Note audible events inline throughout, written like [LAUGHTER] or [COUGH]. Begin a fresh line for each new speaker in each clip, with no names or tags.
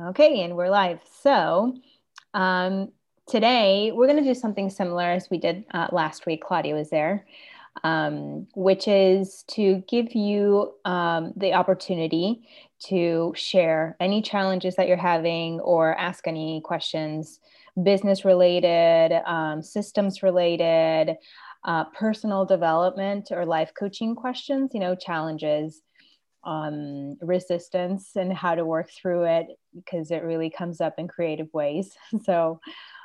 Okay, and we're live. So um, today we're going to do something similar as we did uh, last week. Claudia was there, um, which is to give you um, the opportunity to share any challenges that you're having or ask any questions, business related, um, systems related, uh, personal development or life coaching questions, you know, challenges um, resistance and how to work through it because it really comes up in creative ways. [LAUGHS] So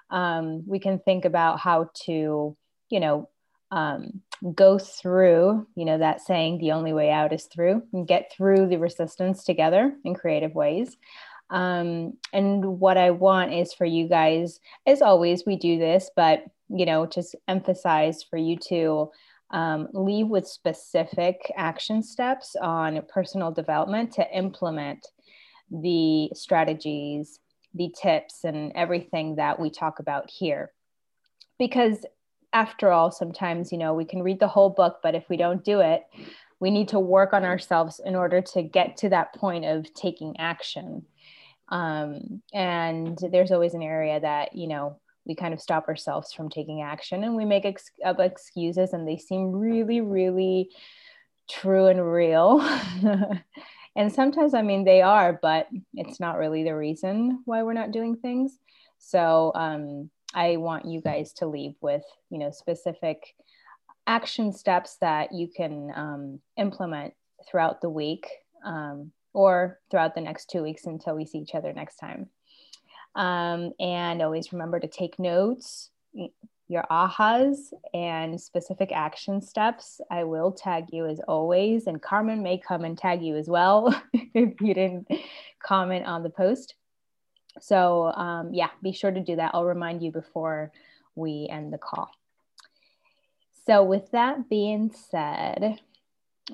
um, we can think about how to, you know, um, go through, you know, that saying, the only way out is through, and get through the resistance together in creative ways. Um, and what I want is for you guys, as always, we do this, but, you know, just emphasize for you to um, leave with specific action steps on personal development to implement the strategies, the tips, and everything that we talk about here. Because after all, sometimes, you know, we can read the whole book, but if we don't do it, we need to work on ourselves in order to get to that point of taking action. Um, and there's always an area that, you know, we kind of stop ourselves from taking action and we make ex- up excuses and they seem really really true and real. [LAUGHS] And sometimes i mean they are but it's not really the reason why we're not doing things. So um, i want you guys to leave with you know specific action steps that you can um, implement throughout the week um, or throughout the next two weeks until we see each other next time um, and always remember to take notes, your ahas, and specific action steps. I will tag you as always. And Carmen may come and tag you as well [LAUGHS] if you didn't comment on the post. So, um, yeah, be sure to do that. I'll remind you before we end the call. So, with that being said,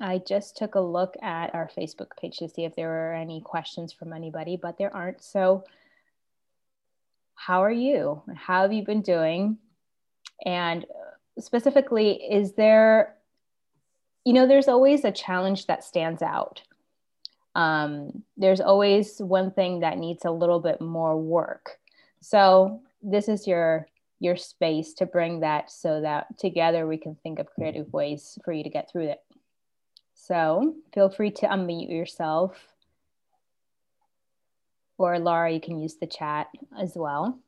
I just took a look at our Facebook page to see if there were any questions from anybody, but there aren't. So, how are you? How have you been doing? And specifically, is there, you know, there's always a challenge that stands out. Um, there's always one thing that needs a little bit more work. So this is your your space to bring that so that together we can think of creative ways for you to get through it. So feel free to unmute yourself or Laura, you can use the chat as well.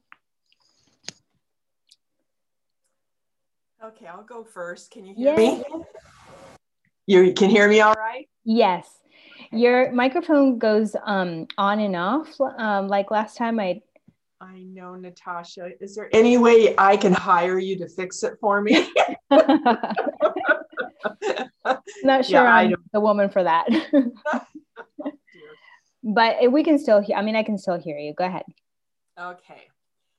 Okay, I'll go first. Can you hear me? You can hear me all right?
Yes. Your microphone goes um, on and off. Um, like last time I
I know, Natasha. Is there any way I can hire you to fix it for me? [LAUGHS] [LAUGHS]
Not sure yeah, I'm the woman for that. [LAUGHS] but we can still hear i mean i can still hear you. Go ahead.
Okay.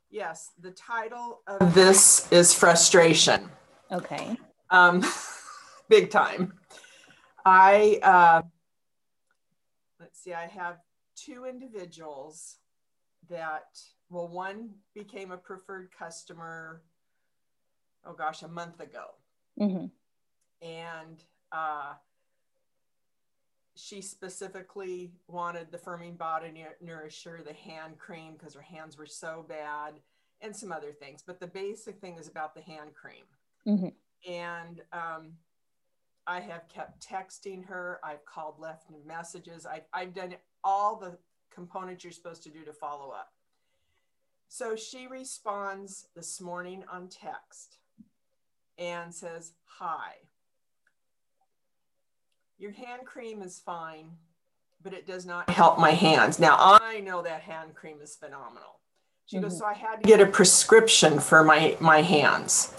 Yes the title of this is frustration.
Okay.
Um [LAUGHS] big time. I uh let's see i have two individuals that well one became a preferred customer oh gosh a month ago. Mm-hmm. and uh she specifically wanted the firming body nourisher, the hand cream because her hands were so bad, and some other things. But the basic thing is about the hand cream. Mm-hmm. And um, I have kept texting her. I've called, left messages. I've, I've done all the components you're supposed to do to follow up. So she responds this morning on text and says, Hi, your hand cream is fine, but it does not help my hands. Now I know that hand cream is phenomenal. She mm-hmm. goes, so I had to get a prescription for my my hands.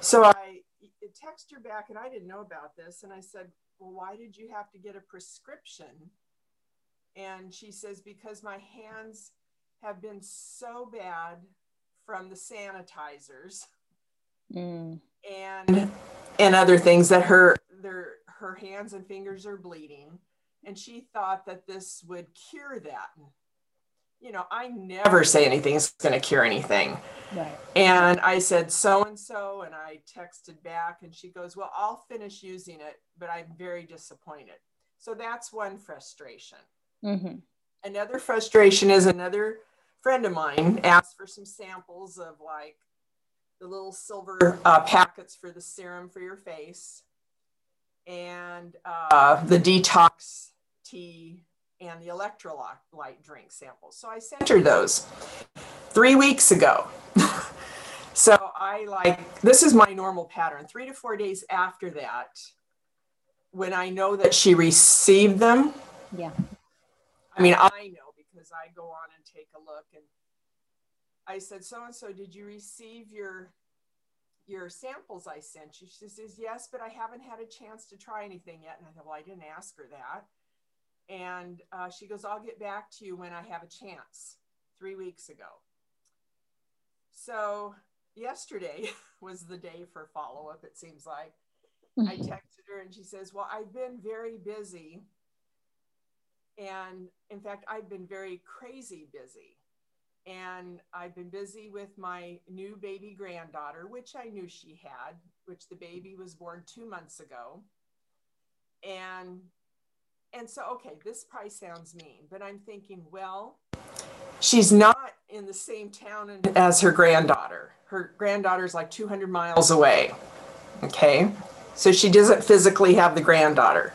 So I text her back, and I didn't know about this, and I said, well, why did you have to get a prescription? And she says, because my hands have been so bad from the sanitizers mm. and and other things that her their her hands and fingers are bleeding and she thought that this would cure that. You know i never say anything's going to cure anything. Right. and i said so and so and i texted back and she goes well i'll finish using it but i'm very disappointed. So that's one frustration. Mm-hmm. another frustration is another friend of mine asked for some samples of like the little silver uh, packets for the serum for your face and uh, the detox tea and the electrolyte drink samples. So I sent her those three weeks ago. [LAUGHS] so I like, this is my normal pattern. Three to four days after that, when I know that she received them.
Yeah.
I mean, I know because I go on and take a look and I said, so and so, did you receive your your samples I sent you? She says, yes, but I haven't had a chance to try anything yet. And I thought, well, I didn't ask her that. And uh, she goes, I'll get back to you when I have a chance, three weeks ago. So yesterday [LAUGHS] was the day for follow up, it seems like. I mm-hmm. texted her and she says, Well, I've been very busy. And in fact, I've been very crazy busy. And I've been busy with my new baby granddaughter, which I knew she had, which the baby was born two months ago. And and so okay this probably sounds mean but i'm thinking well she's not in the same town as her granddaughter. Her granddaughter's like 200 miles away okay? So she doesn't physically have the granddaughter.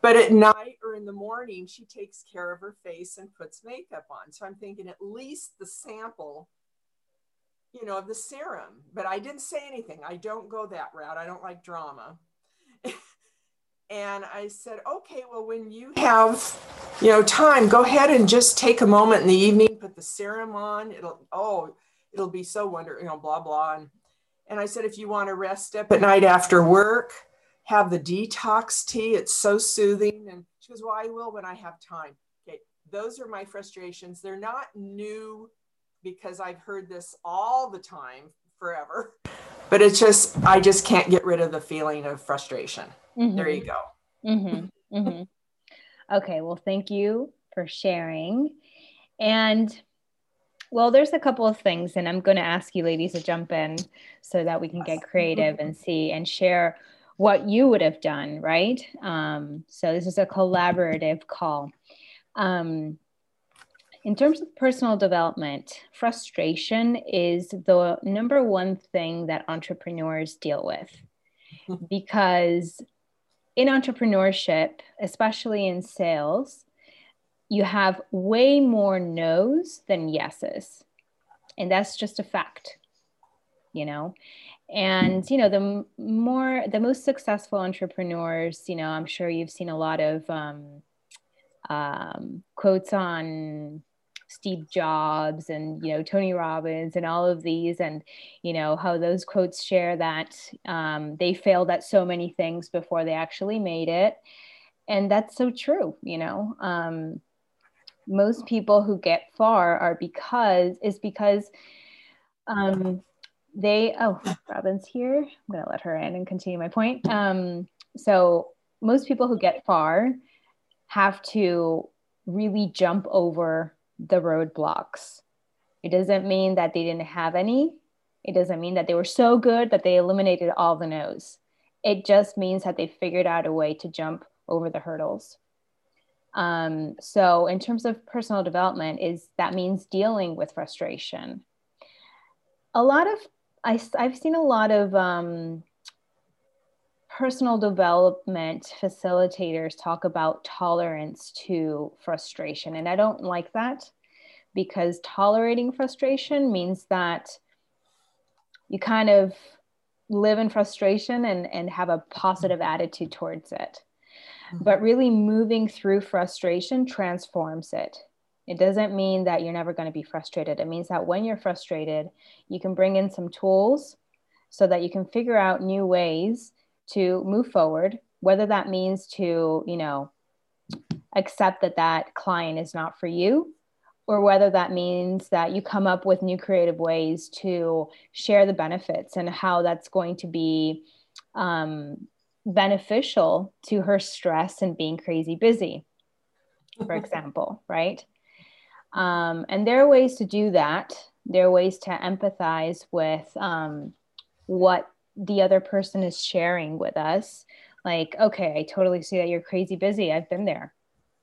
But at night the morning she takes care of her face and puts makeup on. So i'm thinking at least the sample you know of the serum. But i didn't say anything. I don't go that route. I don't like drama. [LAUGHS] And I said, okay, well, when you have, you know, time, go ahead and just take a moment in the evening, put the serum on. It'll, oh, it'll be so wonderful, you know, blah, blah. And, and I said, if you want to rest up at night after work, have the detox tea. It's so soothing. And she goes, well, I will when I have time. Okay. Those are my frustrations. They're not new because I've heard this all the time forever, but it's just, I just can't get rid of the feeling of frustration. Mm-hmm. There you go.
Mm-hmm. Mm-hmm. okay. Well, thank you for sharing. And well, there's a couple of things, and I'm going to ask you ladies to jump in so that we can get creative and see and share what you would have done, right? Um, so this is a collaborative call. Um, in terms of personal development, frustration is the number one thing that entrepreneurs deal with because in entrepreneurship, especially in sales, you have way more no's than yeses. And that's just a fact, you know? And, you know, the more, the most successful entrepreneurs, you know, I'm sure you've seen a lot of um, um, quotes on Steve Jobs and you know Tony Robbins and all of these, and you know how those quotes share that um, they failed at so many things before they actually made it, and that's so true. You know, um, most people who get far are because is because um, they. Oh, Robin's here. I'm gonna let her in and continue my point. Um, so most people who get far have to really jump over the roadblocks. It doesn't mean that they didn't have any. It doesn't mean that they were so good that they eliminated all the no's. It just means that they figured out a way to jump over the hurdles. Um, so, in terms of personal development, is that means dealing with frustration. A lot of I, I've seen a lot of um, personal development facilitators talk about tolerance to frustration. And I don't like that because tolerating frustration means that you kind of live in frustration and, and have a positive attitude towards it. Mm-hmm. But really, moving through frustration transforms it. It doesn't mean that you're never going to be frustrated. It means that when you're frustrated, you can bring in some tools so that you can figure out new ways to move forward, whether that means to, you know, accept that that client is not for you, or whether that means that you come up with new creative ways to share the benefits and how that's going to be um, beneficial to her stress and being crazy busy, for [LAUGHS] example, right? Um, and there are ways to do that. There are ways to empathize with um, what the other person is sharing with us like okay i totally see that you're crazy busy i've been there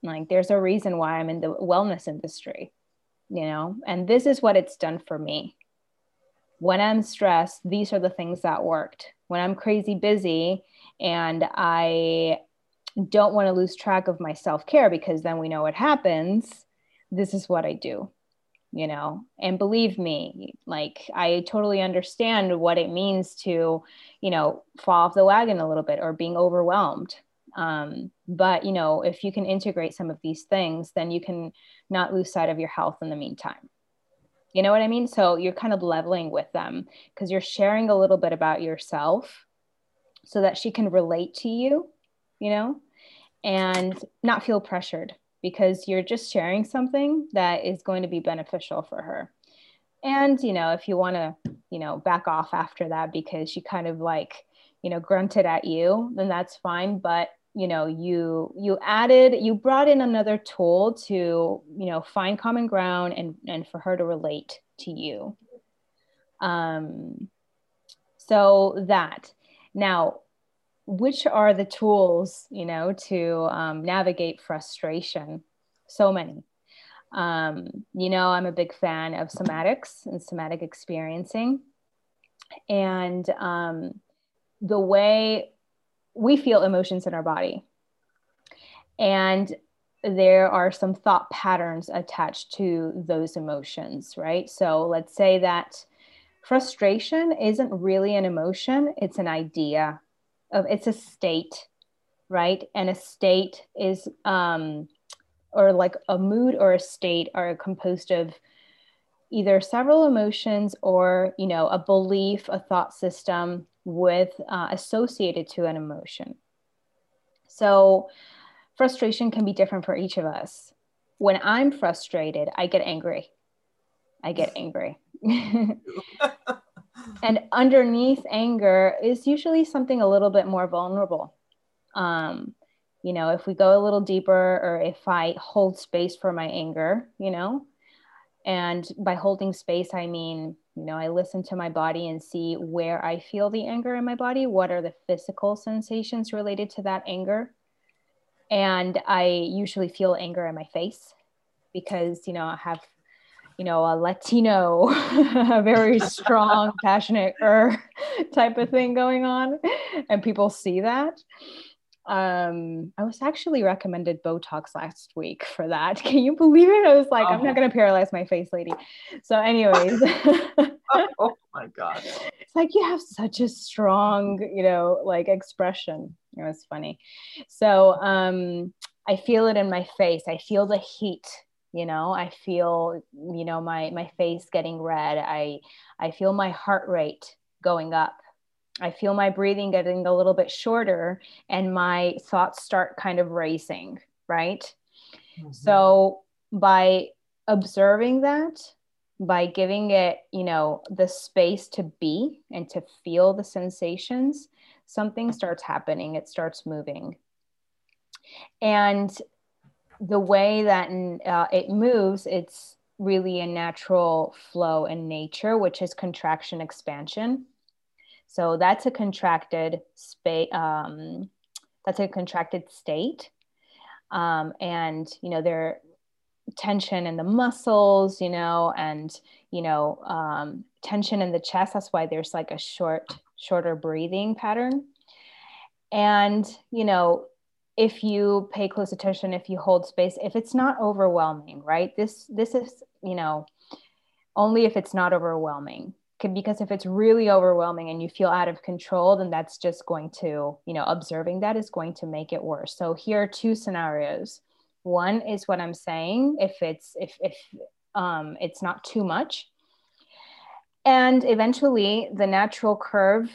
Like there's a reason why I'm in the wellness industry, you know, and this is what it's done for me. When I'm stressed, these are the things that worked. When I'm crazy busy and I don't want to lose track of my self care because then we know what happens, this is what I do you know? And believe me like i totally understand what it means to you know fall off the wagon a little bit or being overwhelmed. Um, but you know if you can integrate some of these things then you can not lose sight of your health in the meantime. You know what i mean? So you're kind of leveling with them because you're sharing a little bit about yourself so that she can relate to you you know and not feel pressured because you're just sharing something that is going to be beneficial for her. And, you know, if you want to, you know, back off after that because she kind of like, you know, grunted at you, then that's fine. But, you know, you you added, you brought in another tool to, you know, find common ground and and for her to relate to you. Um so that now which are the tools you know to um, navigate frustration? So many. Um, you know i'm a big fan of somatics and somatic experiencing. And um, the way we feel emotions in our body. And there are some thought patterns attached to those emotions right? So let's say that frustration isn't really an emotion it's an idea of it's a state, right? And a state is, um, or like a mood or a state are composed of either several emotions or you know a belief a thought system with uh, associated to an emotion. So frustration can be different for each of us. When i'm frustrated i get angry. I get angry [LAUGHS] [LAUGHS] and underneath anger is usually something a little bit more vulnerable. Um, you know, if we go a little deeper, or if I hold space for my anger, you know, and by holding space, I mean, you know, I listen to my body and see where I feel the anger in my body. What are the physical sensations related to that anger? And I usually feel anger in my face because, you know, I have you know, a Latino, a [LAUGHS] very strong, [LAUGHS] passionate er type of thing going on. And people see that. Um, I was actually recommended Botox last week for that. [LAUGHS] Can you believe it? I was like, oh. I'm not oh. going to paralyze my face, lady. So, anyways.
oh my God.
It's like you have such a strong, you know, like expression. It was funny. So, um, I feel it in my face. I feel the heat you know i feel you know my my face getting red. I i feel my heart rate going up. I feel my breathing getting a little bit shorter and my thoughts start kind of racing right? Mm-hmm. so by observing that by giving it you know the space to be and to feel the sensations something starts happening. It starts moving. And the way that uh, it moves, it's really a natural flow in nature, which is contraction expansion. So that's a contracted space. Um, that's a contracted state, um, and you know there tension in the muscles, you know, and you know um, tension in the chest. That's why there's like a short, shorter breathing pattern. And you know if you pay close attention if you hold space if it's not overwhelming right? This this is you know only if it's not overwhelming. Because if it's really overwhelming and you feel out of control then that's just going to you know observing that is going to make it worse. So here are two scenarios. One is what i'm saying if it's if if um, it's not too much. And eventually the natural curve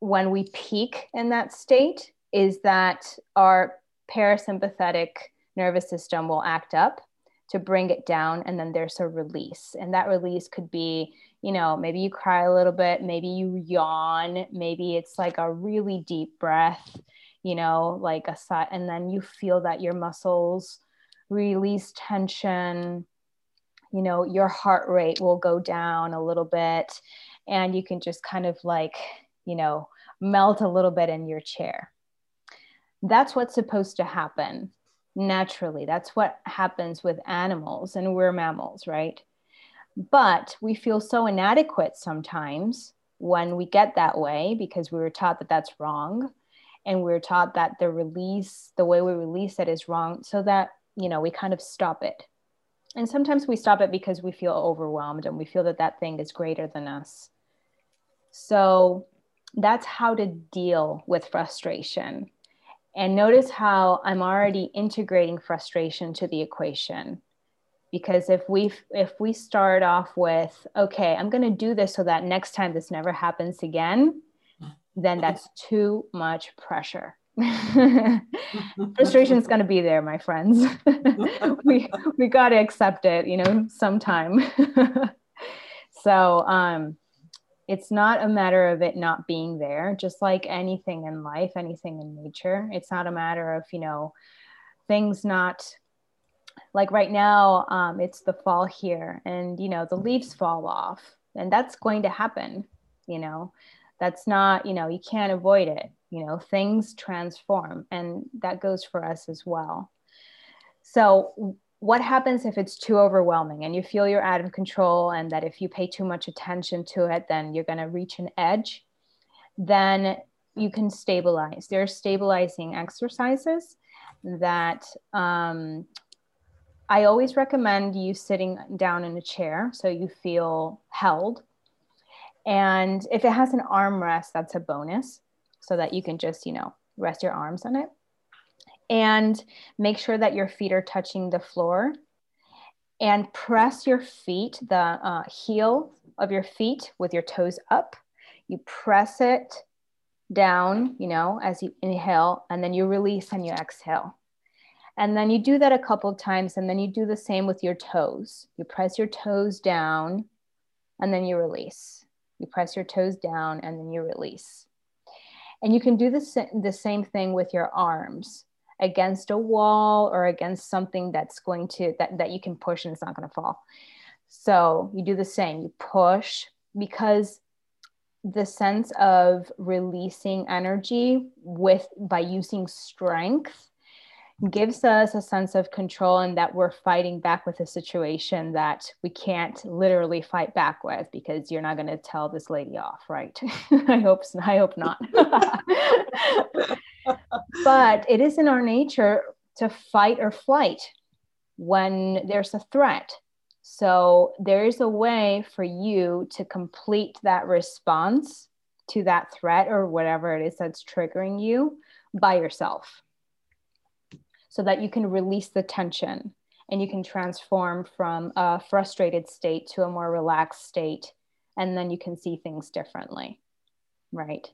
when we peak in that state is that our parasympathetic nervous system will act up to bring it down and then there's a release. And that release could be you know maybe you cry a little bit maybe you yawn maybe it's like a really deep breath you know like a sigh and then you feel that your muscles release tension. You know your heart rate will go down a little bit and you can just kind of like you know melt a little bit in your chair that's what's supposed to happen naturally. That's what happens with animals, and we're mammals, right? But we feel so inadequate sometimes when we get that way because we were taught that that's wrong. And we are taught that the release, the way we release it is wrong, so that, you know, we kind of stop it. And sometimes we stop it because we feel overwhelmed and we feel that that thing is greater than us. So that's how to deal with frustration and notice how I'm already integrating frustration to the equation. Because if we if we start off with, okay, I'm to do this so that next time this never happens again, then that's too much pressure. [LAUGHS] Frustration is going to be there, my friends. [LAUGHS] we we got to accept it, you know, sometime. [LAUGHS] so, um, it's not a matter of it not being there just like anything in life anything in nature. It's not a matter of you know things not like right now um, it's the fall here and you know the leaves fall off and that's going to happen you know. That's not you know you can't avoid it you know things transform and that goes for us as well. So what happens if it's too overwhelming and you feel you're out of control and that if you pay too much attention to it then you're going to reach an edge then you can stabilize. There are stabilizing exercises that um, i always recommend you sitting down in a chair so you feel held. And if it has an armrest that's a bonus so that you can just you know rest your arms on it and make sure that your feet are touching the floor and press your feet, the uh, heel of your feet with your toes up. You press it down, you know, as you inhale, and then you release and you exhale. And then you do that a couple of times, and then you do the same with your toes. You press your toes down, and then you release. You press your toes down, and then you release. And you can do the, the same thing with your arms against a wall or against something that's going to that, that you can push and it's not going to fall. So you do the same you push because the sense of releasing energy with by using strength gives us a sense of control and that we're fighting back with a situation that we can't literally fight back with because you're not going to tell this lady off right? [LAUGHS] I hope i hope not [LAUGHS] but it is in our nature to fight or flight when there's a threat. So there is a way for you to complete that response to that threat or whatever it is that's triggering you by yourself so that you can release the tension and you can transform from a frustrated state to a more relaxed state. And then you can see things differently right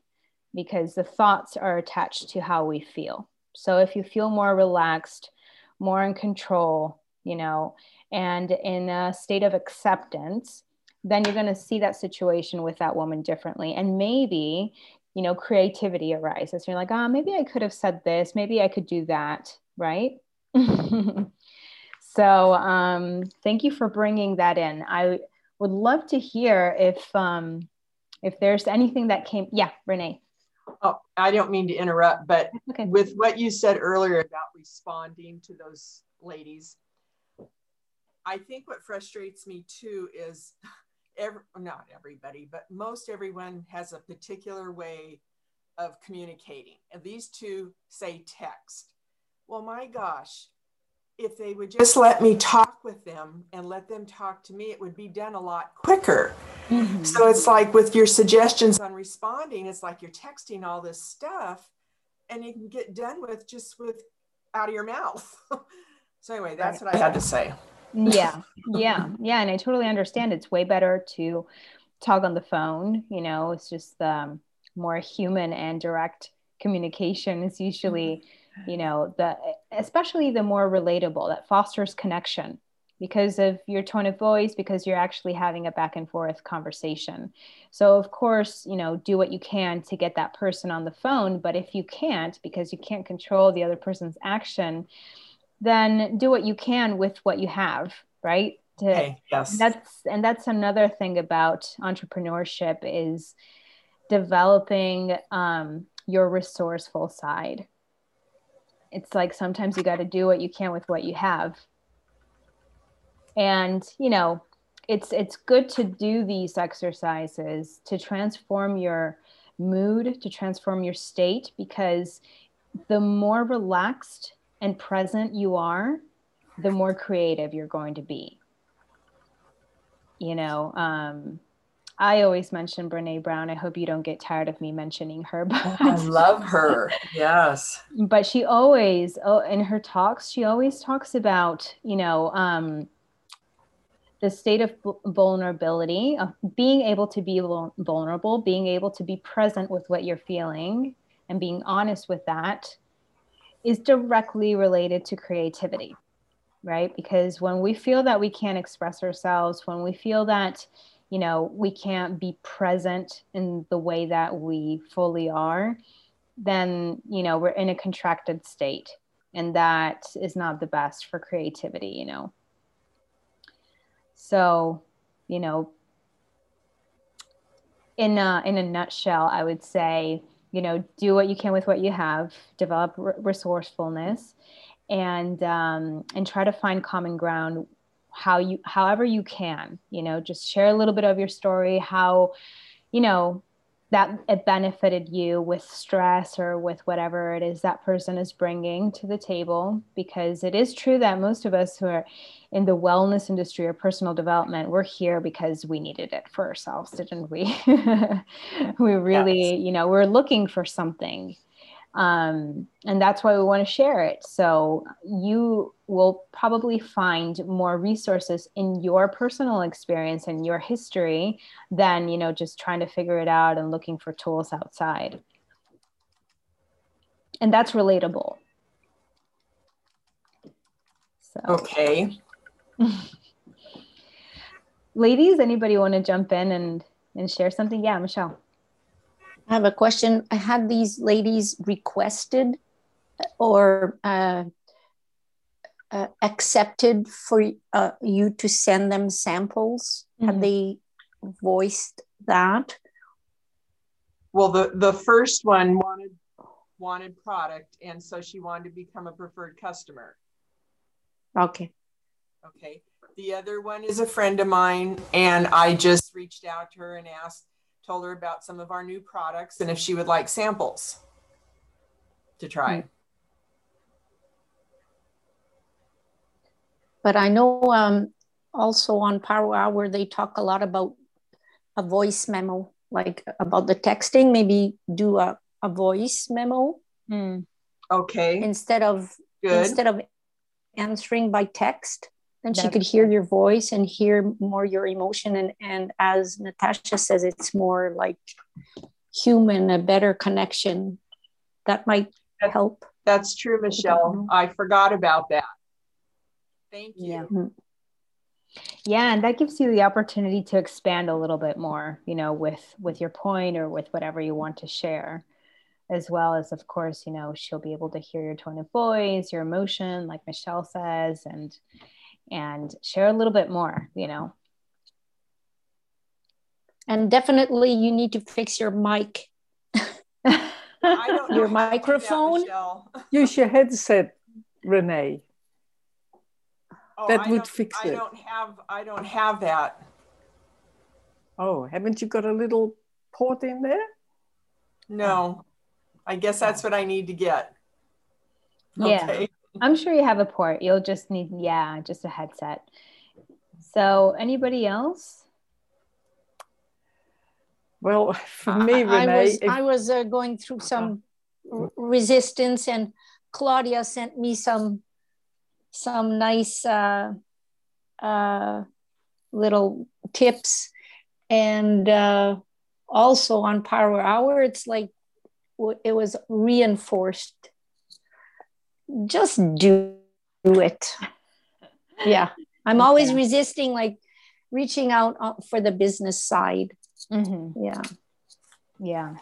because the thoughts are attached to how we feel so if you feel more relaxed more in control you know and in a state of acceptance then you're going to see that situation with that woman differently and maybe you know creativity arises you're like oh maybe i could have said this maybe i could do that right? [LAUGHS] so um, thank you for bringing that in. I would love to hear if um, if there's anything that came. Yeah, Renee.
Oh, I don't mean to interrupt, but okay. with what you said earlier about responding to those ladies, I think what frustrates me too is [LAUGHS] every, not everybody, but most everyone has a particular way of communicating. And these two say text well, my gosh, if they would just let me talk with them and let them talk to me, it would be done a lot quicker. Mm-hmm. So it's like with your suggestions on responding, it's like you're texting all this stuff and you can get done with just with out of your mouth. [LAUGHS] so anyway, that's what I had to say.
yeah. [LAUGHS] Yeah. Yeah. And I totally understand. It's way better to talk on the phone. You know, it's just um, more human and direct communication is usually mm-hmm you know the especially the more relatable that fosters connection because of your tone of voice because you're actually having a back and forth conversation. So of course you know do what you can to get that person on the phone but if you can't because you can't control the other person's action then do what you can with what you have right?
To, okay, yes.
that's and that's another thing about entrepreneurship is developing um, your resourceful side. It's like sometimes you got to do what you can with what you have and you know it's it's good to do these exercises to transform your mood to transform your state because the more relaxed and present you are the more creative you're going to be you know um, I always mention Brene Brown. I hope you don't get tired of me mentioning her. [LAUGHS]
But I love her. Yes.
But she always, oh, in her talks, she always talks about, you know, um, the state of vulnerability, of being able to be vulnerable, being able to be present with what you're feeling, and being honest with that is directly related to creativity, right? Because when we feel that we can't express ourselves, when we feel that, you know, we can't be present in the way that we fully are, then, you know, we're in a contracted state. And that is not the best for creativity, you know. So, you know, in a, in a nutshell, I would say, you know, do what you can with what you have, develop resourcefulness, and um, and try to find common ground how you however you can you know just share a little bit of your story how you know that it benefited you with stress or with whatever it is that person is bringing to the table because it is true that most of us who are in the wellness industry or personal development we're here because we needed it for ourselves didn't we [LAUGHS] we really yes. you know we're looking for something um, and that's why we want to share it. So you will probably find more resources in your personal experience and your history than you know just trying to figure it out and looking for tools outside. And that's relatable.
So. Okay. [LAUGHS]
Ladies anybody want to jump in and and share something? Yeah michelle
I have a question. I had these ladies requested or uh, uh, accepted for uh, you to send them samples. Mm-hmm. Have they voiced that?
Well, the the first one wanted wanted product, and so she wanted to become a preferred customer.
Okay.
Okay. The other one is a friend of mine, and I just reached out to her and asked told her about some of our new products and if she would like samples to try. Hmm.
But I know um, also on Power Hour, they talk a lot about a voice memo, like about the texting, maybe do a, a voice memo.
Mm. Okay.
Instead of Good. instead of answering by text, then she could hear your voice and hear more your emotion. And and as natasha says it's more like human a better connection that might help.
that's true michelle. i, I forgot about that. Thank you. Yeah. Mm-hmm.
yeah and that gives you the opportunity to expand a little bit more you know with with your point or with whatever you want to share as well as of course you know she'll be able to hear your tone of voice your emotion like michelle says and and share a little bit more, you know.
And definitely you need to fix your mic. your microphone.
Use your headset, Renee.
Oh, that I would fix it. I don't have I don't have that.
Oh, haven't you got a little port in there?
No. I guess that's what I need to get.
Yeah. Okay. I'm sure you have a port. You'll just need, yeah, just a headset. So, anybody else?
Well, for me, Renee,
I was, if... I was uh, going through some resistance, and Claudia sent me some some nice uh, uh, little tips, and uh, also on Power Hour, it's like it was reinforced just do it. Yeah. I'm okay. always resisting like reaching out uh, for the business side. Mm-hmm. Yeah.
Yeah.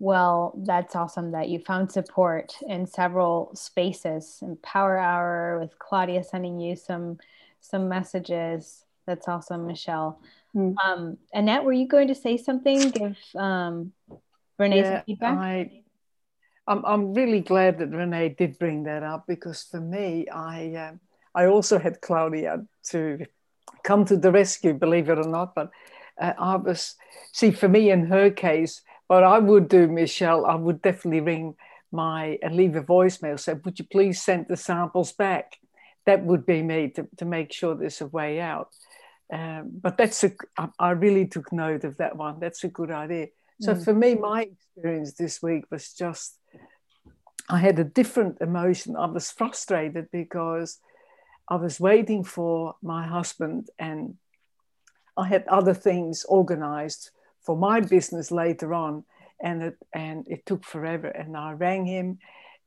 Well, that's awesome that you found support in several spaces and Power Hour with Claudia sending you some some messages. That's awesome, Michelle. Mm. Um, Annette, were you going to say something? Give um, Renee yeah, some feedback.
I I'm, I'm really glad that Renee did bring that up because for me, I uh, I also had Claudia to come to the rescue, believe it or not. But uh, I was see for me in her case, what I would do, Michelle, I would definitely ring my and leave a voicemail. Say, would you please send the samples back? That would be me to, to make sure there's a way out. Um, but that's a I really took note of that one. That's a good idea. So mm. for me, my experience this week was just I had a different emotion. I was frustrated because I was waiting for my husband and I had other things organized for my business later on and it and it took forever and I rang him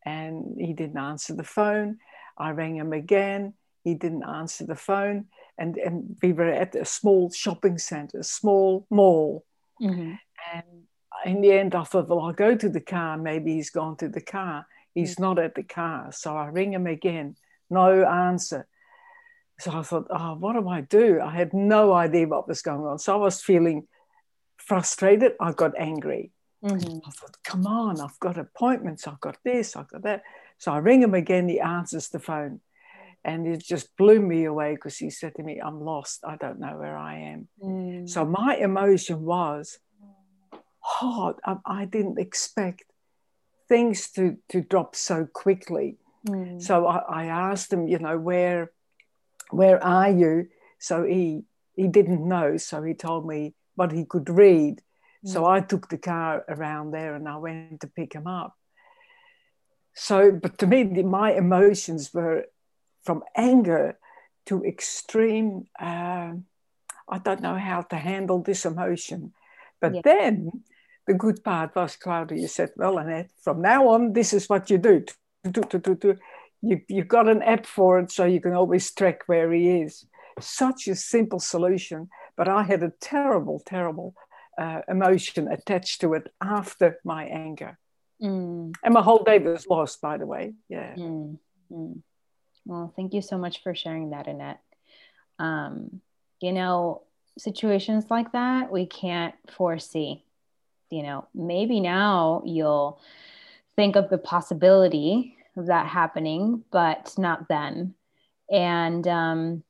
and he didn't answer the phone. I rang him again, he didn't answer the phone and, and we were at a small shopping center, a small mall. Mm-hmm. And in the end, I thought, well, I'll go to the car. Maybe he's gone to the car. He's mm-hmm. not at the car. So I ring him again. No answer. So I thought, oh, what do I do? I had no idea what was going on. So I was feeling frustrated. I got angry. Mm-hmm. I thought, come on, I've got appointments. I've got this, I've got that. So I ring him again. He answers the phone. And it just blew me away because he said to me, I'm lost. I don't know where I am. Mm. So my emotion was, oh, I, I, didn't expect things to, to drop so quickly. Mm. So I, I asked him, you know, where where are you? So he he didn't know. So he told me what he could read. Mm. So I took the car around there and I went to pick him up. So, but to me, my emotions were from anger to extreme. Uh, I don't know how to handle this emotion. But yeah. then the good part was Claudia you said, Well, Annette, from now on, this is what you do. You, you've got an app for it so you can always track where he is. Such a simple solution, but I had a terrible, terrible uh, emotion attached to it after my anger. Mm. And my whole day was lost, by the way. Yeah. Mm.
Mm. Well, thank you so much for sharing that, Annette. Um, you know, situations like that we can't foresee. You know, maybe now you'll think of the possibility of that happening, but not then. And um,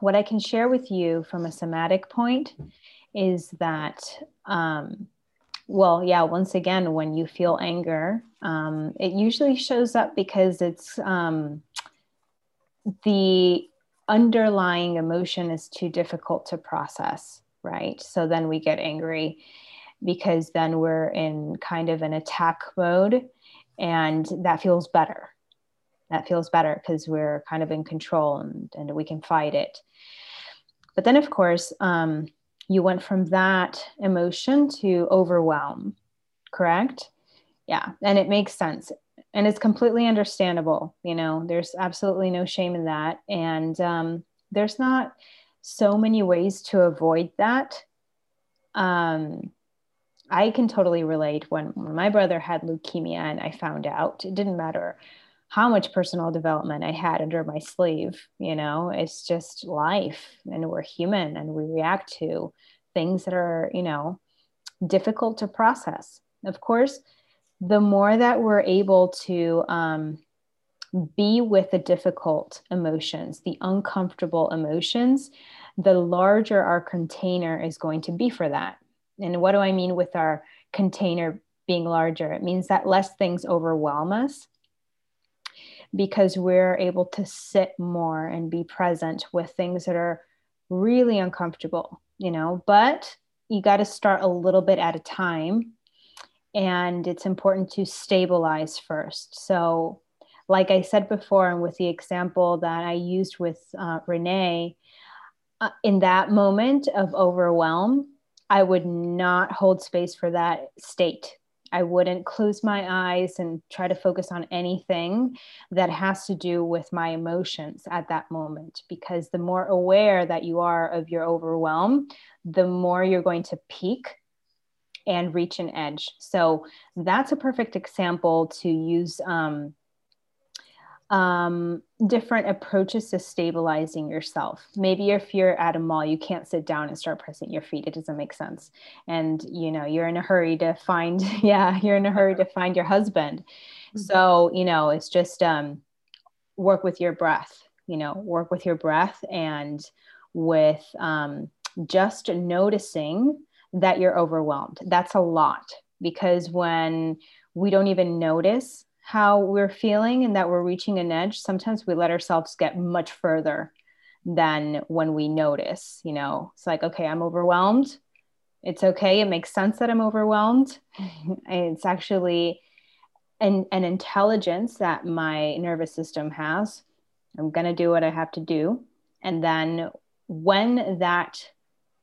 what I can share with you from a somatic point is that um, well, yeah, once again, when you feel anger, um, it usually shows up because it's um, the underlying emotion is too difficult to process, right? So then we get angry because then we're in kind of an attack mode and that feels better. That feels better because we're kind of in control and, and we can fight it. But then, of course, um, you went from that emotion to overwhelm, correct? Yeah, and it makes sense. And it's completely understandable. You know, there's absolutely no shame in that. And um, there's not so many ways to avoid that. Um, I can totally relate when, my brother had leukemia and I found out, it didn't matter how much personal development I had under my sleeve. You know, it's just life and we're human and we react to things that are, you know, difficult to process. Of course, the more that we're able to um, be with the difficult emotions, the uncomfortable emotions, the larger our container is going to be for that. And what do I mean with our container being larger? It means that less things overwhelm us because we're able to sit more and be present with things that are really uncomfortable, you know, but you got to start a little bit at a time. And it's important to stabilize first. So, like I said before, and with the example that I used with uh, Renee, uh, in that moment of overwhelm, I would not hold space for that state I wouldn't close my eyes and try to focus on anything that has to do with my emotions at that moment. Because the more aware that you are of your overwhelm, the more you're going to peak and reach an edge. So that's a perfect example to use um, um, different approaches to stabilizing yourself. Maybe if you're at a mall, you can't sit down and start pressing your feet. It doesn't make sense. And you know, you're in a hurry to find, [LAUGHS] yeah, you're in a hurry to find your husband. Mm-hmm. So, you know, it's just um, work with your breath, you know, work with your breath and with um, just noticing that you're overwhelmed. That's a lot because when we don't even notice how we're feeling and that we're reaching an edge, sometimes we let ourselves get much further than when we notice. You know, it's like, okay, I'm overwhelmed. It's okay. It makes sense that I'm overwhelmed. [LAUGHS] it's actually an, an intelligence that my nervous system has. I'm going to do what I have to do. And then when that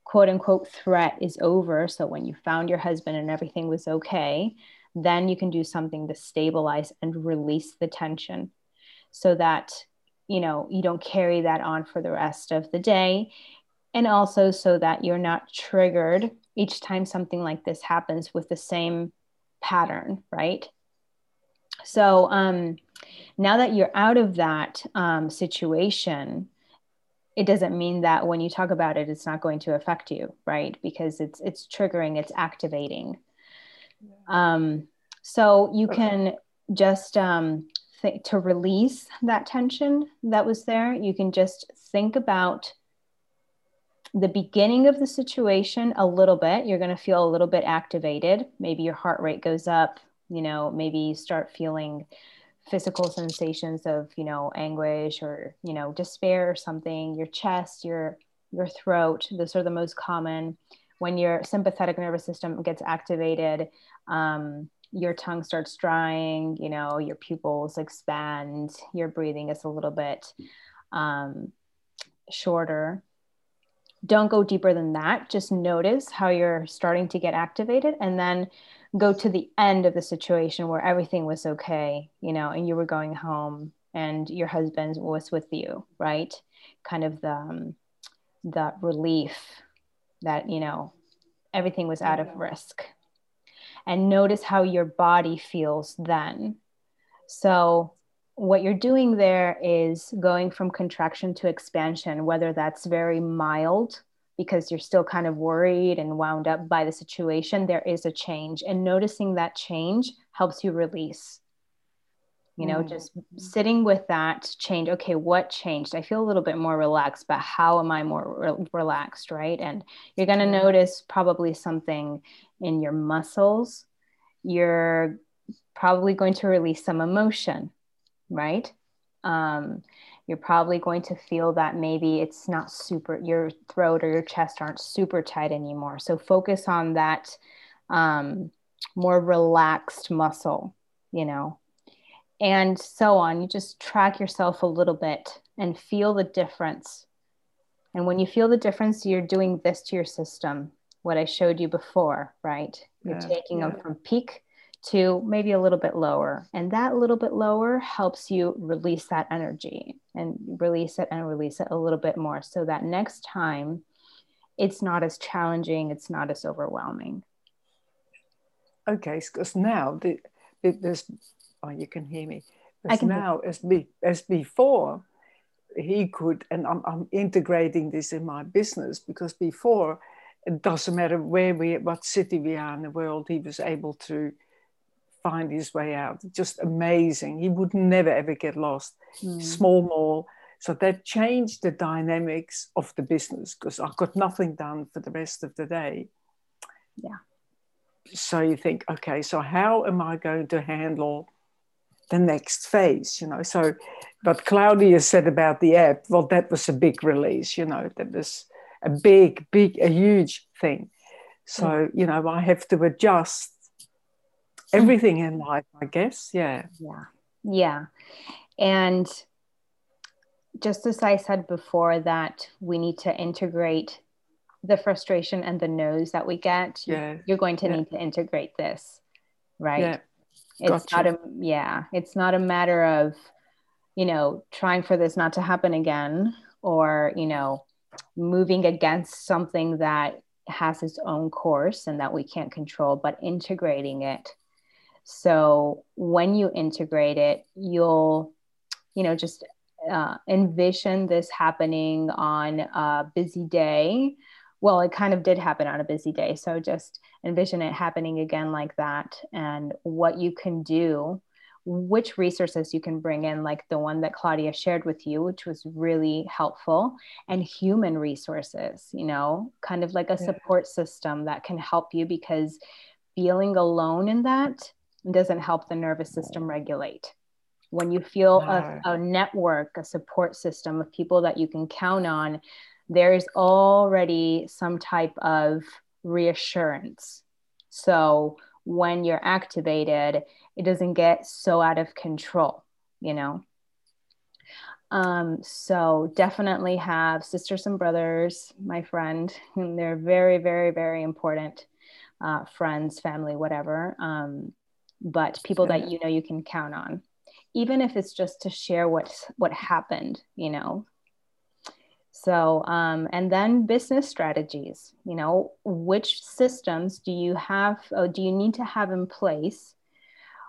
quote unquote threat is over, so when you found your husband and everything was okay, then you can do something to stabilize and release the tension so that you know you don't carry that on for the rest of the day. And also so that you're not triggered each time something like this happens with the same pattern right? So um, now that you're out of that um, situation it doesn't mean that when you talk about it it's not going to affect you right? Because it's it's triggering it's activating um, so you can just um, th- to release that tension that was there. You can just think about the beginning of the situation a little bit. You're going to feel a little bit activated. Maybe your heart rate goes up. You know, maybe you start feeling physical sensations of you know anguish or you know despair or something your chest your your throat those are the most common when your sympathetic nervous system gets activated um, your tongue starts drying, you know, your pupils expand, your breathing is a little bit um, shorter. Don't go deeper than that. Just notice how you're starting to get activated and then go to the end of the situation where everything was okay, you know, and you were going home and your husband was with you, right? Kind of the, um, the relief that, you know, everything was out of mm-hmm. risk and notice how your body feels then. So, what you're doing there is going from contraction to expansion, whether that's very mild because you're still kind of worried and wound up by the situation, there is a change. And noticing that change helps you release. You know, mm. just sitting with that change. Okay, what changed? I feel a little bit more relaxed, but how am I more re- relaxed? Right. And you're going to notice probably something in your muscles, you're probably going to release some emotion, right? Um, you're probably going to feel that maybe it's not super, your throat or your chest aren't super tight anymore. So focus on that um, more relaxed muscle, you know, and so on. You just track yourself a little bit and feel the difference. And when you feel the difference, you're doing this to your system what I showed you before, right? You're yeah, taking yeah. them from peak to maybe a little bit lower. And that little bit lower helps you release that energy and release it and release it a little bit more so that next time it's not as challenging, it's not as overwhelming.
Okay, because now the, the, there's, oh, you can hear me. There's now, as, be, as before, he could, and I'm, I'm integrating this in my business because before it doesn't matter where we, what city we are in the world, he was able to find his way out. Just amazing. He would never ever get lost. Mm. Small mall. So that changed the dynamics of the business because I got nothing done for the rest of the day.
Yeah.
So you think, okay, so how am I going to handle the next phase? You know, so but Claudia said about the app, well, that was a big release, you know, that was a big, big, a huge thing. So, mm. you know, I have to adjust everything in life, I guess. Yeah.
Yeah. Yeah. And just as I said before, that we need to integrate the frustration and the no's that we get.
Yeah.
You're going to yeah. need to integrate this, right? Yeah. It's gotcha. not a, yeah, it's not a matter of, you know, trying for this not to happen again or, you know, moving against something that has its own course and that we can't control, but integrating it. So when you integrate it, you'll you know, just uh, envision this happening on a busy day. Well, it kind of did happen on a busy day. So just envision it happening again like that and what you can do, which resources you can bring in, like the one that Claudia shared with you, which was really helpful, and human resources, you know, kind of like a yeah. support system that can help you because feeling alone in that doesn't help the nervous system regulate when you feel a, a network, a support system of people that you can count on, there's already some type of reassurance. So when you're activated, it doesn't get so out of control, you know? Um, so definitely have sisters and brothers, my friend, and they're very, very, very important uh, friends, family, whatever. Um, but people that you know you can count on even if it's just to share what what happened you know so um, and then business strategies you know which systems do you have or do you need to have in place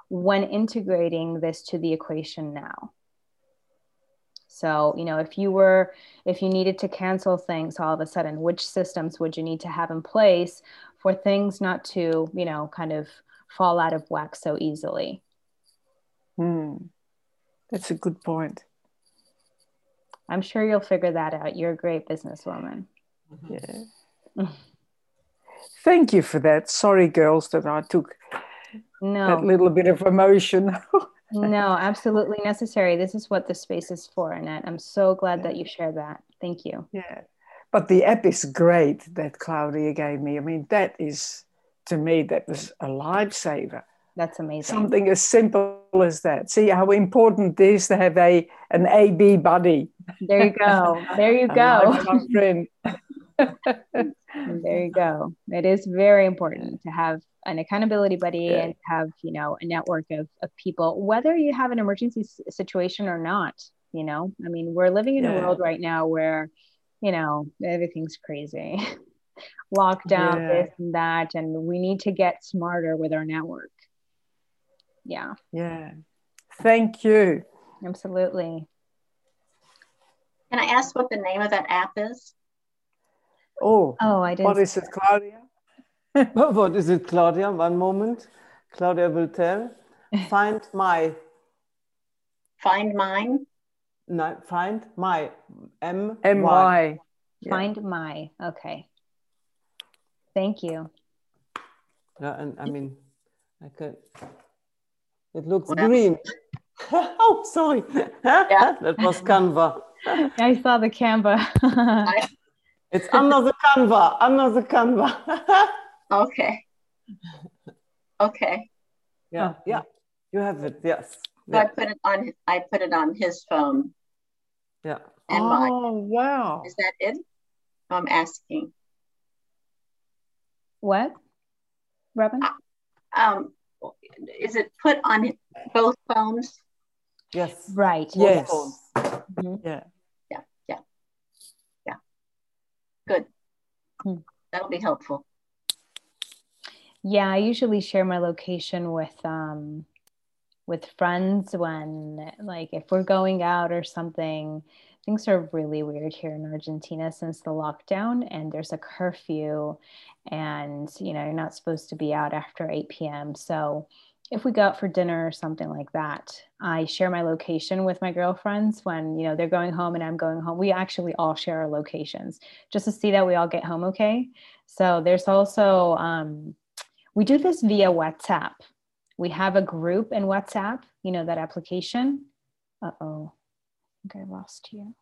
when integrating this to the equation now so you know if you were if you needed to cancel things all of a sudden which systems would you need to have in place for things not to you know kind of fall out of whack so easily
Hmm. That's a good point.
I'm sure you'll figure that out. You're a great businesswoman.
Mm-hmm. Yeah. [LAUGHS] Thank you for that. Sorry, girls, that I took no. that little bit of emotion. [LAUGHS]
no, absolutely necessary. This is what the space is for, Annette. I'm so glad that you shared that. Thank you.
Yeah. But the app is great that Claudia gave me. I mean, that is, to me, that was a lifesaver.
That's amazing.
Something as simple as that. See how important it is to have a an AB buddy.
There you go. There you [LAUGHS] go.
friend. [LAUGHS]
there you go. It is very important to have an accountability buddy yeah. and have you know a network of, of people, whether you have an emergency situation or not. You know, I mean, we're living in yeah. a world right now where you know everything's crazy. [LAUGHS] Lockdown, yeah. this and that, and we need to get smarter with our network yeah.
Yeah. Thank you.
Absolutely.
Can i ask what the name of that app is?
Oh
oh i didn't
what is it claudia? [LAUGHS]
What is it claudia? One moment. Claudia will tell. [LAUGHS] Find my.
Find mine?
No find my m
m y.
Find my okay. Thank you.
Yeah and i mean i could it looks well, green. [LAUGHS] oh, sorry. Yeah. [LAUGHS] that was Canva. [LAUGHS]
I saw the Canva.
it's under the Canva, under the Canva.
okay. Okay.
Yeah, oh. yeah. You have it, yes.
So yeah. I put it on I put it on his phone.
Yeah.
And
oh,
mine.
wow.
Is that it? I'm asking.
What? Robin? Uh,
um, is it put on both phones?
Yes.
Right.
Yes. Mm-hmm.
Yeah. Yeah. Yeah. Yeah. Good. Hmm. That'll be helpful.
Yeah, I usually share my location with um with friends when like if we're going out or something things are really weird here in Argentina since the lockdown and there's a curfew and you know you're not supposed to be out after 8 p.m. So if we go out for dinner or something like that, I share my location with my girlfriends when you know they're going home and I'm going home. We actually all share our locations just to see that we all get home okay. So there's also um, we do this via WhatsApp. We have a group in WhatsApp, you know that application. Uh oh think I lost you.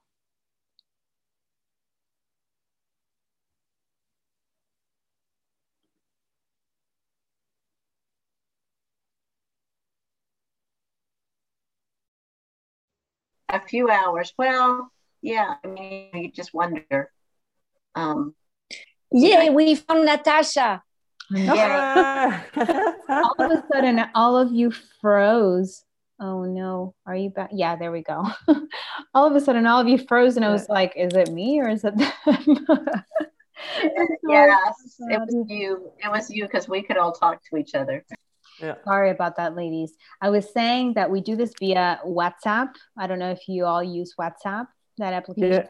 A few hours. Well, yeah, I mean, you just wonder. Um,
yeah, we found Natasha.
Yeah. [LAUGHS] all of a sudden, all of you froze oh no, are you back? Yeah, there we go. [LAUGHS] all of a sudden, all of you froze, and I was like, is it me or is it them? [LAUGHS] [LAUGHS]
yes, it was you. It was you because we could all talk to each other.
Yeah.
Sorry about that, ladies. I was saying that we do this via WhatsApp. I don't know if you all use WhatsApp, that application.
Yeah.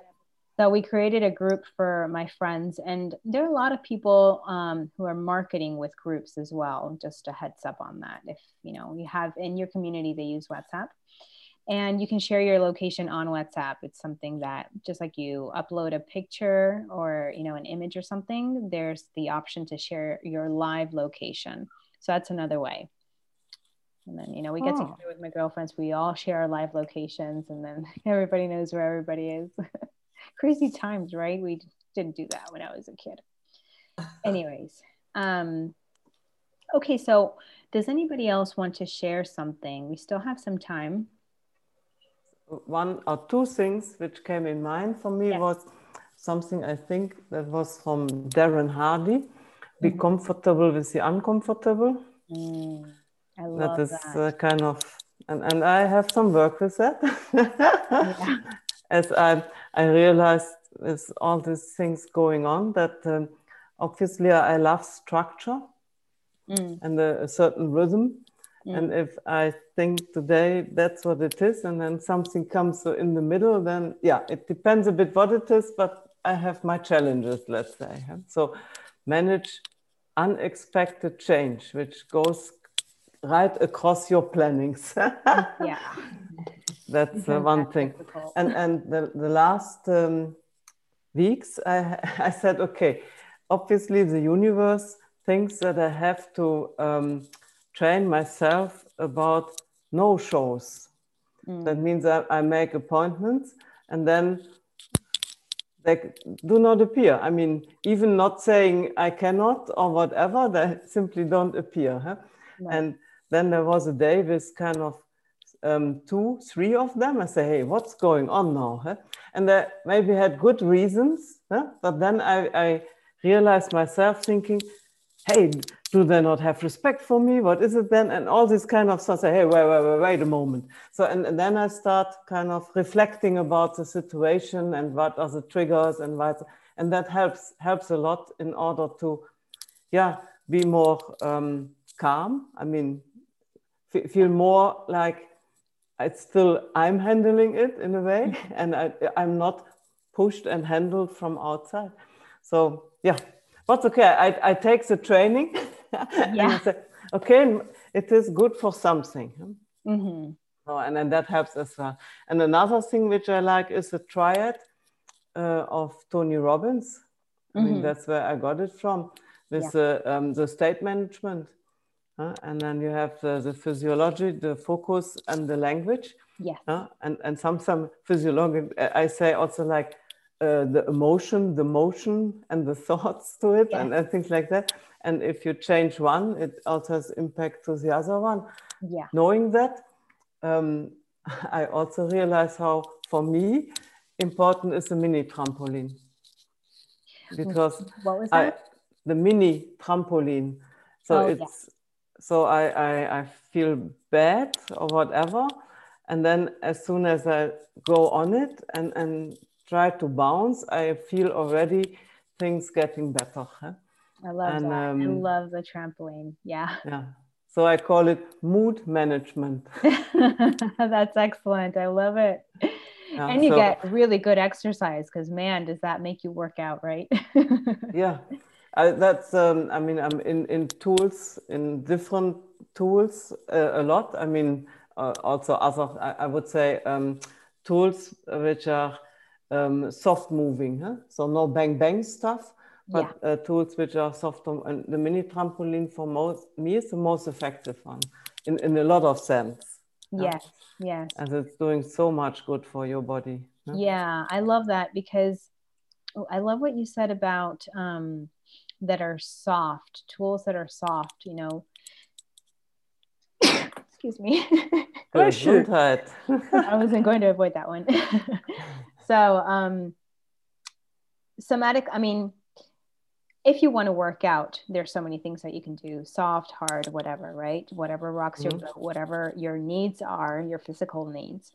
So we created a group for my friends, and there are a lot of people um, who are marketing with groups as well. Just a heads up on that. If you know you have in your community, they use WhatsApp, and you can share your location on WhatsApp. It's something that just like you upload a picture or you know an image or something, there's the option to share your live location. So that's another way. And then, you know, we get
Oh.
together with my girlfriends. We all share our live locations, and then [LAUGHS] everybody knows where everybody is. [LAUGHS] Crazy times, right? We didn't do that when I was a kid. Anyways, um, okay. So, does anybody else want to share something? We still have some time.
one or two things which came in mind for me
Yeah.
was something I think that was from Darren Hardy. Be
Mhm.
comfortable with the uncomfortable.
Mm, I love
That is
that.
uh, kind of, and, and I have some work with that.
Yeah. [LAUGHS]
As I, I realized with all these things going on that um, obviously I love structure
Mm,
and a, a certain rhythm.
mm,
And if I think today that's what it is, and then something comes in the middle, then yeah, it depends a bit what it is, but I have my challenges, let's say. So manage unexpected change, which goes right across your plannings. [LAUGHS]
yeah.
That's uh, one thing. And and the, the last um, weeks, I [LAUGHS] I said, okay, obviously the universe thinks that I have to um, train myself about no shows.
Mm,
That means I, I make appointments and then they do not appear. I mean, even not saying I cannot or whatever, they [LAUGHS] simply don't appear. huh?
right.
And then there was a day with kind of um, two, three of them. I say, hey, what's going on now? huh? And they maybe had good reasons, huh? but then I, I realized myself thinking, hey, do they not have respect for me? What is it then? And all this kind of stuff. Say, hey, wait, wait, wait, wait a moment. So, and, and then I start kind of reflecting about the situation and what are the triggers and what, and that helps helps a lot in order to, yeah, be more um, calm. I mean, fe- feel more like it's still I'm handling it in a way, and I, I'm not pushed and handled from outside. So yeah, but okay. I, I take the training. [LAUGHS] and I
Yeah.
say, okay, it is good for something.
Mhm.
Oh, and then that helps as well. And another thing which I like is the triad uh, of Tony Robbins. I mean,
Mhm.
that's where I got it from, with the, um, the state management. Huh? and then you have the, the physiology, the focus, and the language.
Yes.
huh? and, and some, some physiology, I say also like uh, the emotion, the motion, and the [LAUGHS] thoughts to it, and, and things like that. And if you change one, it also has impact to the other one
Yeah.
knowing that, um, [LAUGHS] I also realize how, for me, important is the mini trampoline. Because
What was
I,
that?
the mini trampoline, so
Oh,
it's so I, I I feel bad or whatever, and then as soon as I go on it and and try to bounce, I feel already things getting better. huh?
I love
and,
that. I
um,
love the trampoline. Yeah.
Yeah. So I call it mood management. [LAUGHS]
That's excellent. I love it.
Yeah,
and you
so-
get really good exercise because man, does that make you work out, right? [LAUGHS]
yeah I, that's um, i mean i'm in, in tools in different tools uh, a lot i mean uh, also other i, I would say um, tools which are um, soft moving huh? so no bang bang stuff but uh, tools which are soft and the mini trampoline for most me is the most effective one in, in a lot of sense
yes. Yes.
and it's doing so much good for your body huh?
Yeah, I love that because oh, I love what you said about um, that are soft tools that are soft. You know, excuse me.
Bless you.
Gesundheit.
I wasn't going to avoid that one. [LAUGHS] so, um, somatic. I mean, if you want to work out, there's so many things that you can do: soft, hard, whatever. Right? Whatever rocks your
Mhm.
boat, whatever your needs are, your physical needs.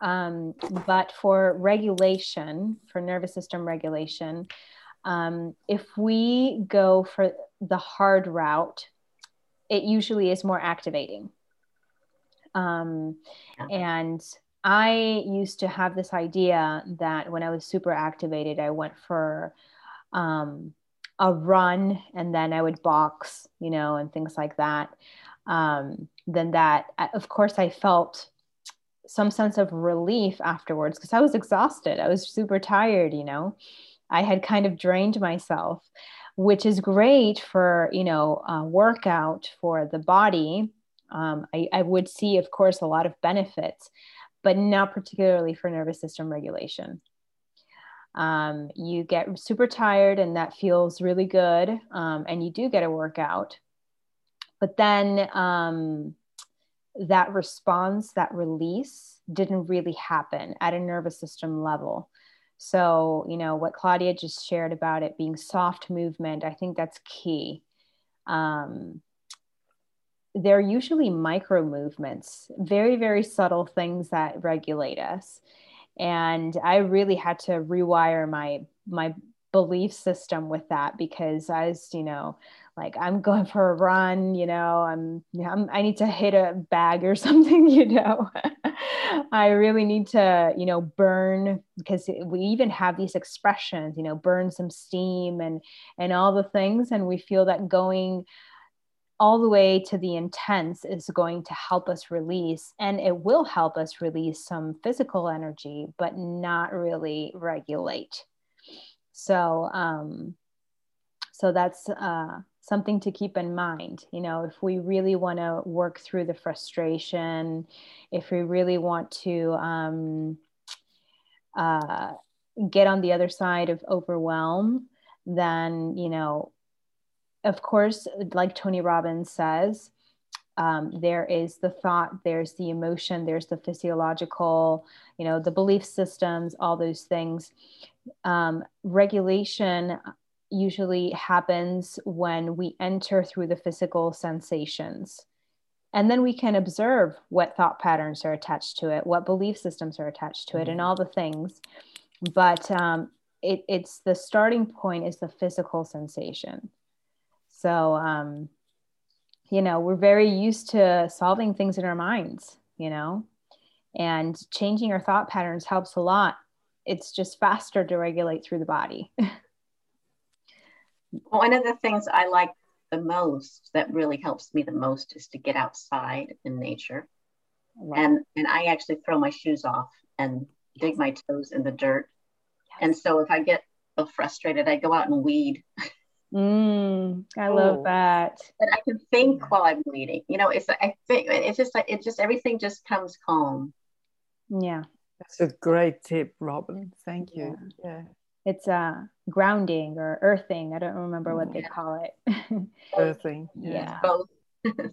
Um, but for regulation, for nervous system regulation, um, if we go for the hard route, it usually is more activating. Um, and I used to have this idea that when I was super activated, I went for um, a run and then I would box, you know, and things like that. Um, then that, of course, I felt some sense of relief afterwards because I was exhausted. I was super tired, you know. I had kind of drained myself, which is great for, you know, a workout for the body. Um, I, I would see, of course, a lot of benefits, but not particularly for nervous system regulation. Um, you get super tired and that feels really good, um, and you do get a workout. But then um, that response, that release didn't really happen at a nervous system level. So, you know, what Claudia just shared about it being soft movement, I think that's key. Um, they're usually micro movements, very, very subtle things that regulate us. And I really had to rewire my my belief system with that because I was, you know, like I'm going for a run, you know, I'm, I'm I need to hit a bag or [LAUGHS] something, you know. I really need to, you know, burn because we even have these expressions, you know, burn some steam and and all the things. And we feel that going all the way to the intense is going to help us release. And it will help us release some physical energy but not really regulate. So um so that's uh something to keep in mind you know if we really want to work through the frustration if we really want to um uh get on the other side of overwhelm then you know of course, like Tony Robbins says, um, there is the thought, there's the emotion, there's the physiological, you know, the belief systems, all those things. Um, regulation usually happens when we enter through the physical sensations. And then we can observe what thought patterns are attached to it, what belief systems are attached to it, and mm-hmm. all the things. But um, it, it's the starting point is the physical sensation. So, um, you know, we're very used to solving things in our minds, you know, and changing our thought patterns helps a lot. It's just faster to regulate through the body. [LAUGHS]
One of the things I like the most that really helps me the most is to get outside in nature. And and I actually throw my shoes off and dig my toes in the dirt. Yes. And so if I get frustrated, I go out and weed.
Mm, I [LAUGHS] love that.
But I can think while I'm reading. You know, it's I think it's just like it just everything just comes calm.
Yeah.
That's a great tip, Robin. Thank you. Yeah. yeah.
It's uh grounding or earthing. I don't remember what they call it. [LAUGHS]
earthing.
Yeah. yeah.
Both. [LAUGHS]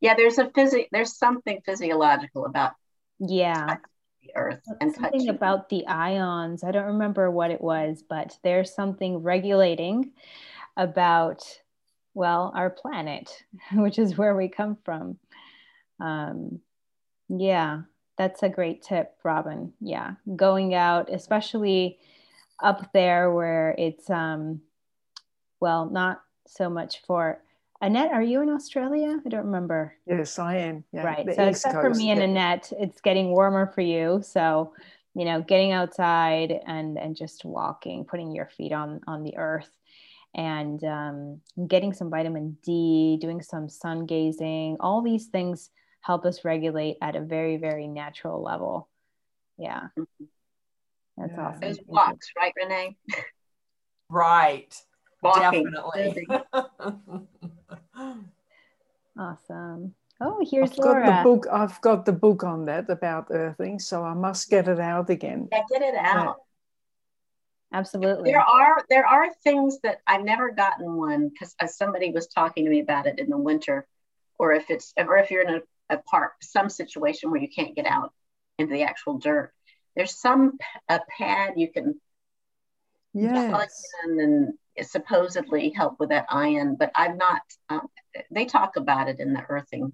yeah, there's a physi there's something physiological about
yeah The
earth and
something touching. about the ions i don't remember what it was but there's something regulating about well our planet [LAUGHS] which is where we come from um, yeah that's a great tip robin yeah going out especially up there where it's um, well not so much for Annette, are you in Australia? I don't remember.
Yes, I am.
Yeah, right. So East except Coast, for me and yeah. Annette, it's getting warmer for you. So, you know, getting outside and and just walking, putting your feet on on the earth, and um, getting some vitamin D, doing some sun gazing. All these things help us regulate at a very very natural level. Yeah, that's yeah. awesome.
Those walks, right, Renee?
Right. Walking. Definitely. [LAUGHS]
awesome. Oh, here's
I've
Laura.
Got the book. I've got the book on that about earthing, so I must get it out again.
Yeah, get it out.
Yeah. Absolutely.
There are there are things that I've never gotten one because uh, somebody was talking to me about it in the winter, or if it's or if you're in a, a park, some situation where you can't get out into the actual dirt. There's some a pad you can
yes.
and supposedly help with that ion, but I've not, um, they talk about it in the earthing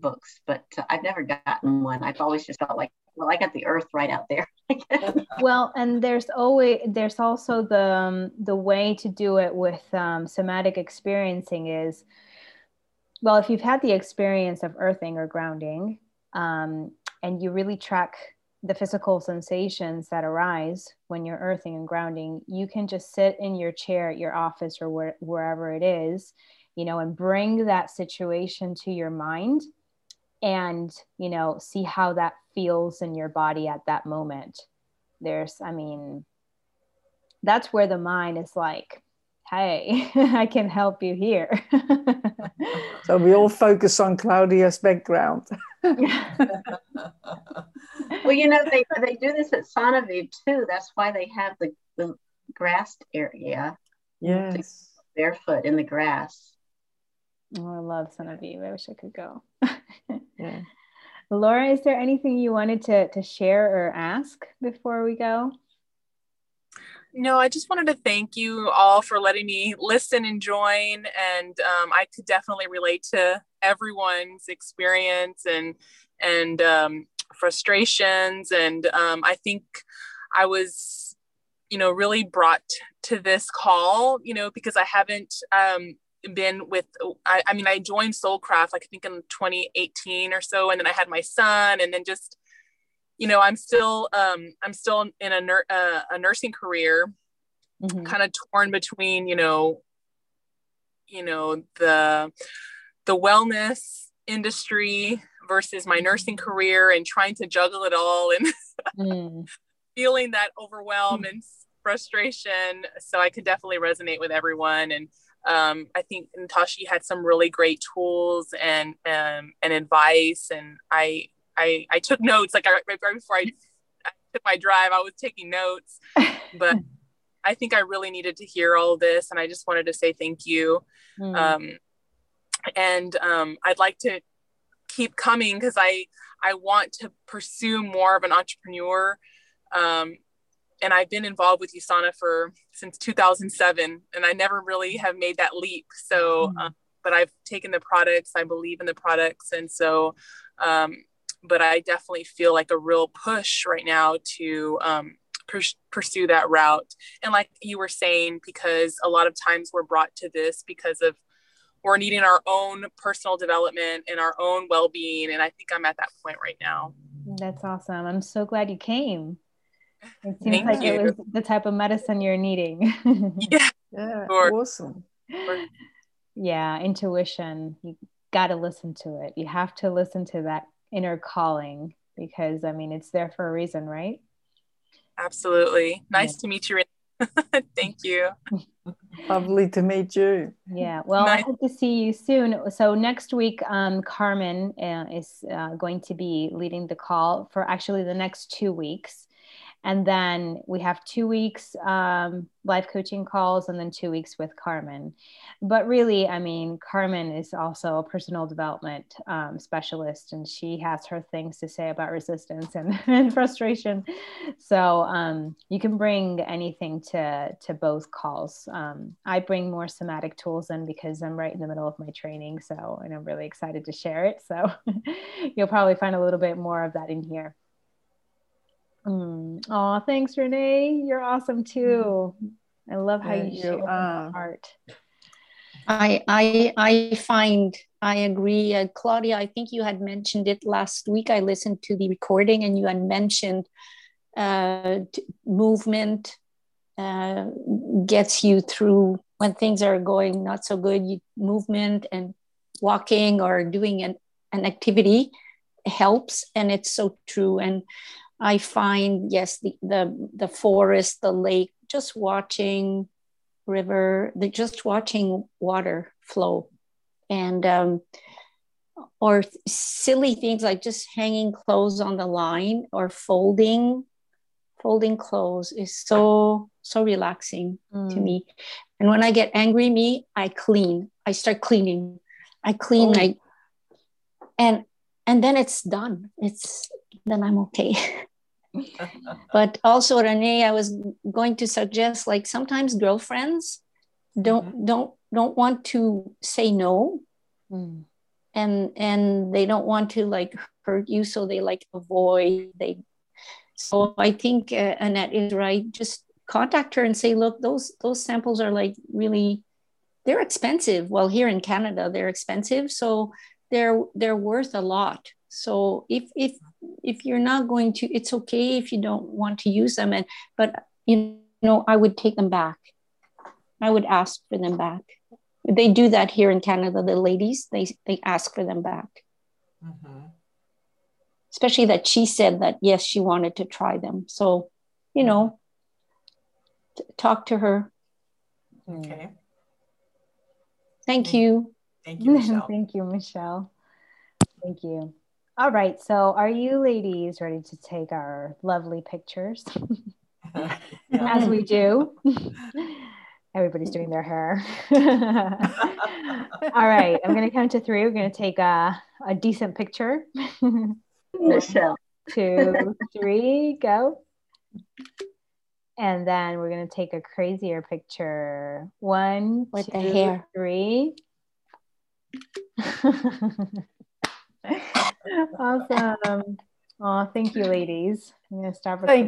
books, but uh, I've never gotten one. I've always just felt like, well, I got the earth right out there. [LAUGHS]
well, and there's always, there's also the, um, the way to do it with um, somatic experiencing is well, if you've had the experience of earthing or grounding, um, and you really track the physical sensations that arise when you're earthing and grounding, you can just sit in your chair at your office or where, wherever it is, you know, and bring that situation to your mind and, you know, see how that feels in your body at that moment. There's, I mean, that's where the mind is like, hey, [LAUGHS] I can help you here. [LAUGHS]
so we all focus on Claudia's background. [LAUGHS]
well, you know, they, they do this at Sonaviv too. That's why they have the, the grassed area.
Yes.
Barefoot in the grass.
Oh, I love Sonaviv. I wish I could go. [LAUGHS] yeah. Laura, is there anything you wanted to, to share or ask before we go?
No, I just wanted to thank you all for letting me listen and join. And um, I could definitely relate to everyone's experience and and um, frustrations. And um, I think I was, you know, really brought to this call, you know, because I haven't um, been with. I, I mean, I joined Soulcraft, like I think in 2018 or so, and then I had my son, and then just you know i'm still um i'm still in a, nur- uh, a nursing career mm-hmm. kind of torn between you know you know the the wellness industry versus my nursing career and trying to juggle it all and [LAUGHS] mm. feeling that overwhelm mm. and frustration so i could definitely resonate with everyone and um, I think Natasha had some really great tools and um, and advice, and I I, I took notes like I, right, right before I, I took my drive, I was taking notes, [LAUGHS] but I think I really needed to hear all this. And I just wanted to say thank you. Mm. Um, and um, I'd like to keep coming because I, I want to pursue more of an entrepreneur. Um, and I've been involved with USANA for since 2007, and I never really have made that leap. So, mm. but I've taken the products, I believe in the products, and so um, but I definitely feel like a real push right now to um, pers- pursue that route. And like you were saying, because a lot of times we're brought to this because of we're needing our own personal development and our own well-being. And I think I'm at that point right now.
That's awesome. I'm so glad you came. It seems
Thank
like
you.
it was the type of medicine you're needing. [LAUGHS]
yeah.
Yeah. Sure. Awesome.
Yeah, intuition. You got to listen to it. You have to listen to that inner calling because I mean it's there for a reason, right?
Absolutely. Nice yeah. to meet you. [LAUGHS] Thank you. [LAUGHS]
Lovely to meet you.
Yeah. Well, nice. I hope to see you soon. So next week, um, Carmen uh, is uh, going to be leading the call for actually the next two weeks and then we have two weeks um, live coaching calls and then two weeks with carmen. But really i mean carmen is also a personal development um, specialist and she has her things to say about resistance and, [LAUGHS] and frustration. So um, you can bring anything to to both calls. Um, i bring more somatic tools in because i'm right in the middle of my training so and i'm really excited to share it. So [LAUGHS] you'll probably find a little bit more of that in here Mm. Oh, thanks, Renee. You're awesome too. I love how you, you share your heart.
I I I find I agree, uh, Claudia. I think you had mentioned it last week. I listened to the recording, and you had mentioned uh, movement uh, gets you through when things are going not so good. You, movement and walking or doing an, an activity helps, and it's so true. And I find yes, the the the forest, the lake, just watching river, the just watching water flow, and um, or silly things like just hanging clothes on the line or folding folding clothes is so so relaxing mm. to me and when i get angry me i clean i start cleaning i clean oh. like and and then it's done it's then i'm okay [LAUGHS] but also renee i was going to suggest like sometimes girlfriends don't mm-hmm. don't don't want to say no mm. and and they don't want to like hurt you so they like avoid they so i think uh, annette is right just contact her and say look those those samples are like really they're expensive. Well, here in Canada, they're expensive, so they're they're worth a lot. So if if if you're not going to, it's okay if you don't want to use them. And but you know, I would take them back. I would ask for them back. They do that here in Canada. The ladies they they ask for them back. Mm-hmm. Especially that she said that yes, she wanted to try them. So, you know, t- talk to her.
Okay.
Thank you.
Thank you, [LAUGHS] Michelle.
Thank you, Michelle. Thank you. All right. So, are you ladies ready to take our lovely pictures? [LAUGHS] As we do. [LAUGHS] Everybody's doing their hair. All right. I'm going to count to three. We're going to take a, a decent picture.
Michelle.
Two, three, go. And then we're going to take a crazier picture. One,
with
two,
the hair.
three. [LAUGHS] awesome. Oh, thank you, ladies. I'm going to stop recording.